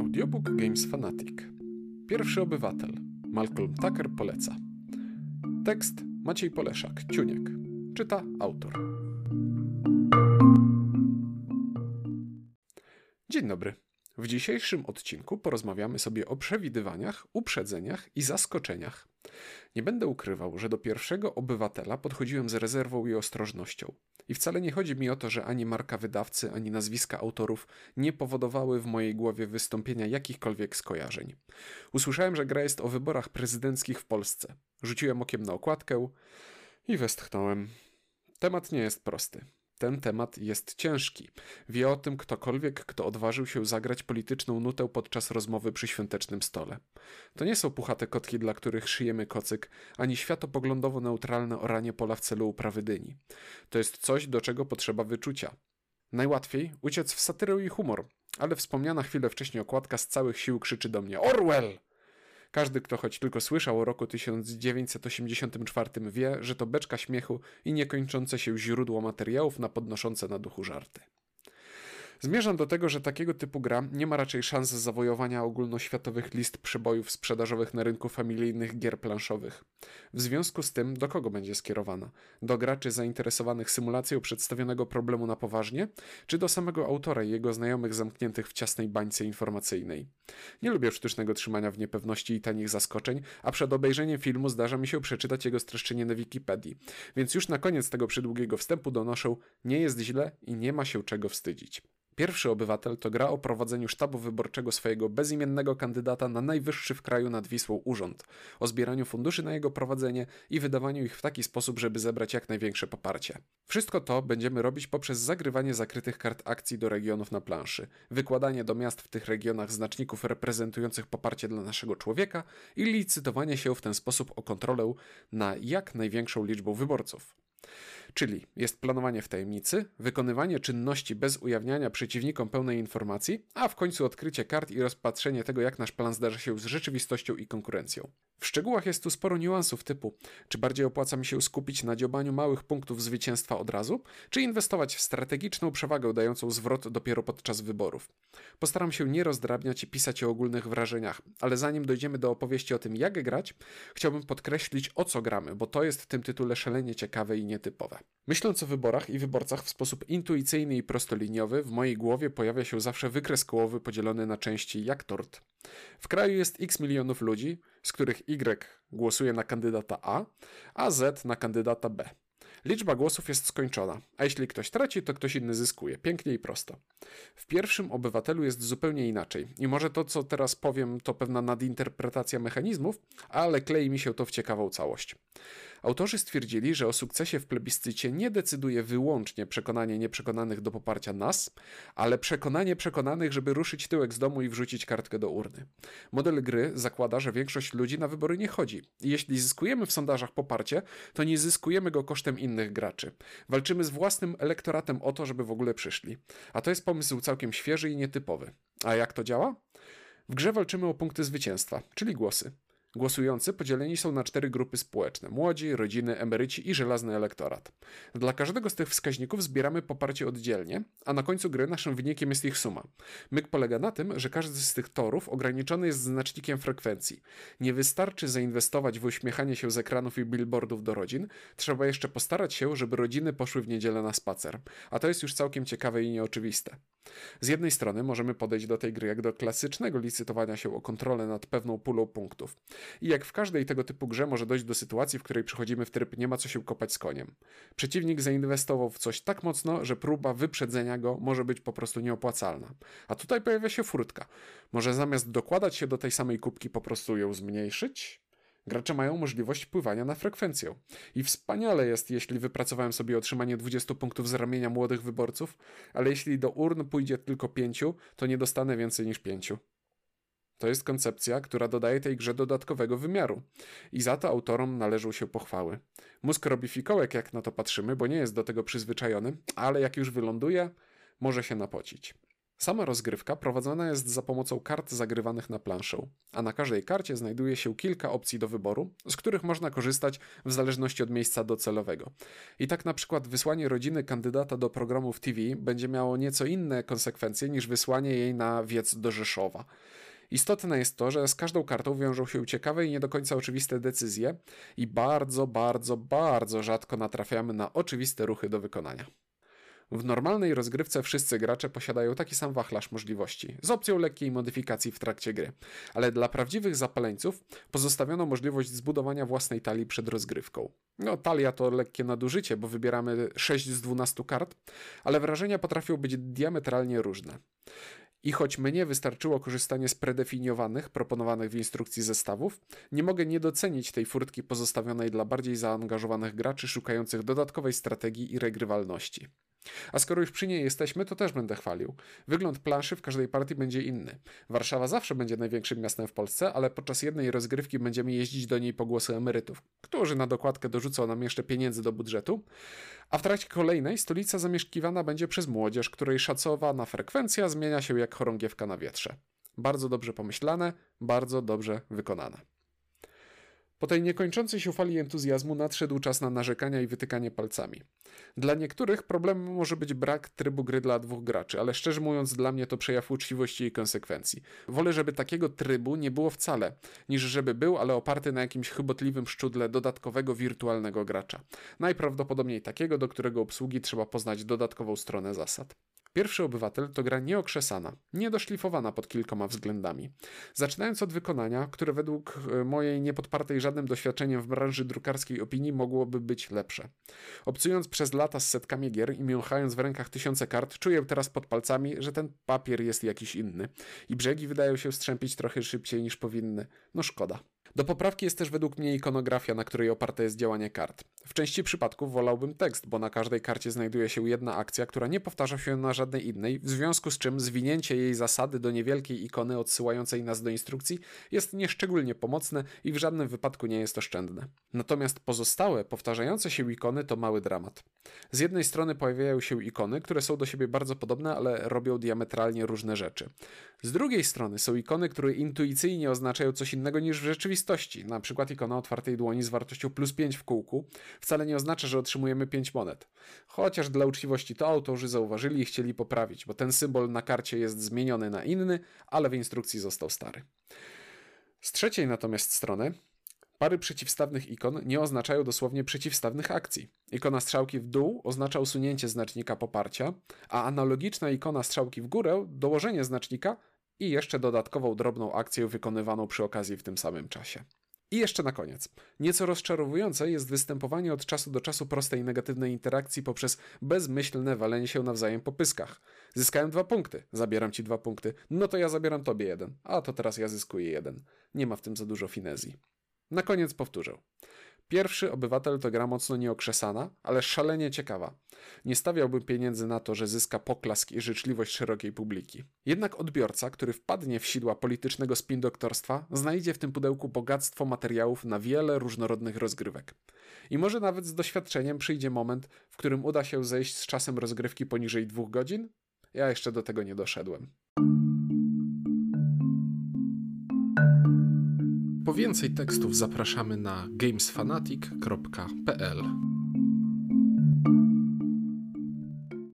Audiobook Games Fanatic. Pierwszy obywatel. Malcolm Tucker poleca. Tekst Maciej Poleszak, Ciuniek. Czyta autor. Dzień dobry. W dzisiejszym odcinku porozmawiamy sobie o przewidywaniach, uprzedzeniach i zaskoczeniach. Nie będę ukrywał, że do pierwszego obywatela podchodziłem z rezerwą i ostrożnością. I wcale nie chodzi mi o to, że ani marka wydawcy, ani nazwiska autorów nie powodowały w mojej głowie wystąpienia jakichkolwiek skojarzeń. Usłyszałem, że gra jest o wyborach prezydenckich w Polsce. Rzuciłem okiem na okładkę i westchnąłem. Temat nie jest prosty. Ten temat jest ciężki. Wie o tym ktokolwiek, kto odważył się zagrać polityczną nutę podczas rozmowy przy świątecznym stole. To nie są puchate kotki, dla których szyjemy kocyk, ani światopoglądowo neutralne oranie pola w celu uprawy dyni. To jest coś, do czego potrzeba wyczucia. Najłatwiej uciec w satyrę i humor, ale wspomniana chwilę wcześniej okładka z całych sił krzyczy do mnie Orwell! Każdy, kto choć tylko słyszał o roku 1984 wie, że to beczka śmiechu i niekończące się źródło materiałów na podnoszące na duchu żarty. Zmierzam do tego, że takiego typu gra nie ma raczej szans zawojowania ogólnoświatowych list przebojów sprzedażowych na rynku familijnych gier planszowych. W związku z tym, do kogo będzie skierowana? Do graczy zainteresowanych symulacją przedstawionego problemu na poważnie, czy do samego autora i jego znajomych zamkniętych w ciasnej bańce informacyjnej? Nie lubię sztucznego trzymania w niepewności i tanich zaskoczeń, a przed obejrzeniem filmu zdarza mi się przeczytać jego streszczenie na Wikipedii. Więc już na koniec tego przydługiego wstępu donoszę, nie jest źle i nie ma się czego wstydzić. Pierwszy obywatel to gra o prowadzeniu sztabu wyborczego swojego bezimiennego kandydata na najwyższy w kraju nad Wisłą urząd, o zbieraniu funduszy na jego prowadzenie i wydawaniu ich w taki sposób, żeby zebrać jak największe poparcie. Wszystko to będziemy robić poprzez zagrywanie zakrytych kart akcji do regionów na planszy, wykładanie do miast w tych regionach znaczników reprezentujących poparcie dla naszego człowieka i licytowanie się w ten sposób o kontrolę na jak największą liczbą wyborców. Czyli jest planowanie w tajemnicy, wykonywanie czynności bez ujawniania przeciwnikom pełnej informacji, a w końcu odkrycie kart i rozpatrzenie tego, jak nasz plan zdarza się z rzeczywistością i konkurencją. W szczegółach jest tu sporo niuansów typu, czy bardziej opłaca mi się skupić na dziobaniu małych punktów zwycięstwa od razu, czy inwestować w strategiczną przewagę dającą zwrot dopiero podczas wyborów. Postaram się nie rozdrabniać i pisać o ogólnych wrażeniach, ale zanim dojdziemy do opowieści o tym, jak grać, chciałbym podkreślić o co gramy, bo to jest w tym tytule szalenie ciekawe i nietypowe. Myśląc o wyborach i wyborcach w sposób intuicyjny i prostoliniowy, w mojej głowie pojawia się zawsze wykres kołowy podzielony na części jak tort. W kraju jest x milionów ludzi, z których Y głosuje na kandydata A, a Z na kandydata B. Liczba głosów jest skończona, a jeśli ktoś traci, to ktoś inny zyskuje. Pięknie i prosto. W pierwszym obywatelu jest zupełnie inaczej. I może to, co teraz powiem, to pewna nadinterpretacja mechanizmów, ale klei mi się to w ciekawą całość. Autorzy stwierdzili, że o sukcesie w plebiscycie nie decyduje wyłącznie przekonanie nieprzekonanych do poparcia nas, ale przekonanie przekonanych, żeby ruszyć tyłek z domu i wrzucić kartkę do urny. Model gry zakłada, że większość ludzi na wybory nie chodzi. I jeśli zyskujemy w sondażach poparcie, to nie zyskujemy go kosztem innych graczy. Walczymy z własnym elektoratem o to, żeby w ogóle przyszli. A to jest pomysł całkiem świeży i nietypowy. A jak to działa? W grze walczymy o punkty zwycięstwa, czyli głosy. Głosujący podzieleni są na cztery grupy społeczne: młodzi, rodziny, emeryci i żelazny elektorat. Dla każdego z tych wskaźników zbieramy poparcie oddzielnie, a na końcu gry naszym wynikiem jest ich suma. Myk polega na tym, że każdy z tych torów ograniczony jest znacznikiem frekwencji. Nie wystarczy zainwestować w uśmiechanie się z ekranów i billboardów do rodzin, trzeba jeszcze postarać się, żeby rodziny poszły w niedzielę na spacer. A to jest już całkiem ciekawe i nieoczywiste. Z jednej strony możemy podejść do tej gry jak do klasycznego licytowania się o kontrolę nad pewną pulą punktów. I jak w każdej tego typu grze może dojść do sytuacji, w której przechodzimy w tryb nie ma co się kopać z koniem. Przeciwnik zainwestował w coś tak mocno, że próba wyprzedzenia go może być po prostu nieopłacalna. A tutaj pojawia się furtka. Może zamiast dokładać się do tej samej kubki po prostu ją zmniejszyć? Gracze mają możliwość wpływania na frekwencję. I wspaniale jest, jeśli wypracowałem sobie otrzymanie 20 punktów z ramienia młodych wyborców, ale jeśli do urn pójdzie tylko 5, to nie dostanę więcej niż 5. To jest koncepcja, która dodaje tej grze dodatkowego wymiaru. I za to autorom należą się pochwały. Mózg robi fikołek, jak na to patrzymy, bo nie jest do tego przyzwyczajony, ale jak już wyląduje, może się napocić. Sama rozgrywka prowadzona jest za pomocą kart zagrywanych na planszę, a na każdej karcie znajduje się kilka opcji do wyboru, z których można korzystać w zależności od miejsca docelowego. I tak na przykład wysłanie rodziny kandydata do programów TV będzie miało nieco inne konsekwencje niż wysłanie jej na wiec do Rzeszowa. Istotne jest to, że z każdą kartą wiążą się ciekawe i nie do końca oczywiste decyzje i bardzo, bardzo, bardzo rzadko natrafiamy na oczywiste ruchy do wykonania. W normalnej rozgrywce wszyscy gracze posiadają taki sam wachlarz możliwości, z opcją lekkiej modyfikacji w trakcie gry, ale dla prawdziwych zapaleńców pozostawiono możliwość zbudowania własnej talii przed rozgrywką. No, talia to lekkie nadużycie, bo wybieramy 6 z 12 kart, ale wrażenia potrafią być diametralnie różne. I choć mnie wystarczyło korzystanie z predefiniowanych, proponowanych w instrukcji zestawów, nie mogę nie docenić tej furtki pozostawionej dla bardziej zaangażowanych graczy szukających dodatkowej strategii i regrywalności. A skoro już przy niej jesteśmy, to też będę chwalił. Wygląd planszy w każdej partii będzie inny. Warszawa zawsze będzie największym miastem w Polsce, ale podczas jednej rozgrywki będziemy jeździć do niej po głosy emerytów, którzy na dokładkę dorzucą nam jeszcze pieniędzy do budżetu, a w trakcie kolejnej stolica zamieszkiwana będzie przez młodzież, której szacowana frekwencja zmienia się jak chorągiewka na wietrze. Bardzo dobrze pomyślane, bardzo dobrze wykonane. Po tej niekończącej się fali entuzjazmu nadszedł czas na narzekania i wytykanie palcami. Dla niektórych problemem może być brak trybu gry dla dwóch graczy, ale szczerze mówiąc dla mnie to przejaw uczciwości i konsekwencji. Wolę, żeby takiego trybu nie było wcale, niż żeby był, ale oparty na jakimś chybotliwym szczudle dodatkowego wirtualnego gracza. Najprawdopodobniej takiego, do którego obsługi trzeba poznać dodatkową stronę zasad. Pierwszy obywatel to gra nieokrzesana, niedoszlifowana pod kilkoma względami. Zaczynając od wykonania, które według e, mojej niepodpartej żadnym doświadczeniem w branży drukarskiej opinii mogłoby być lepsze. Obcując przez lata z setkami gier i miąchając w rękach tysiące kart, czuję teraz pod palcami, że ten papier jest jakiś inny. I brzegi wydają się strzępić trochę szybciej niż powinny. No szkoda. Do poprawki jest też według mnie ikonografia, na której oparte jest działanie kart. W części przypadków wolałbym tekst, bo na każdej karcie znajduje się jedna akcja, która nie powtarza się na żadnej innej, w związku z czym zwinięcie jej zasady do niewielkiej ikony odsyłającej nas do instrukcji jest nieszczególnie pomocne i w żadnym wypadku nie jest oszczędne. Natomiast pozostałe, powtarzające się ikony to mały dramat. Z jednej strony pojawiają się ikony, które są do siebie bardzo podobne, ale robią diametralnie różne rzeczy. Z drugiej strony są ikony, które intuicyjnie oznaczają coś innego niż w rzeczywistości. Na przykład ikona otwartej dłoni z wartością plus 5 w kółku wcale nie oznacza, że otrzymujemy 5 monet. Chociaż dla uczciwości to autorzy zauważyli i chcieli poprawić, bo ten symbol na karcie jest zmieniony na inny, ale w instrukcji został stary. Z trzeciej natomiast strony Pary przeciwstawnych ikon nie oznaczają dosłownie przeciwstawnych akcji. Ikona strzałki w dół oznacza usunięcie znacznika poparcia, a analogiczna ikona strzałki w górę dołożenie znacznika i jeszcze dodatkową drobną akcję wykonywaną przy okazji w tym samym czasie. I jeszcze na koniec. Nieco rozczarowujące jest występowanie od czasu do czasu prostej negatywnej interakcji poprzez bezmyślne walenie się nawzajem po pyskach. Zyskałem dwa punkty, zabieram ci dwa punkty, no to ja zabieram tobie jeden, a to teraz ja zyskuję jeden. Nie ma w tym za dużo finezji. Na koniec powtórzę. Pierwszy obywatel to gra mocno nieokrzesana, ale szalenie ciekawa. Nie stawiałbym pieniędzy na to, że zyska poklask i życzliwość szerokiej publiki. Jednak odbiorca, który wpadnie w sidła politycznego spin-doktorstwa, znajdzie w tym pudełku bogactwo materiałów na wiele różnorodnych rozgrywek. I może nawet z doświadczeniem przyjdzie moment, w którym uda się zejść z czasem rozgrywki poniżej dwóch godzin? Ja jeszcze do tego nie doszedłem. Po więcej tekstów zapraszamy na gamesfanatic.pl.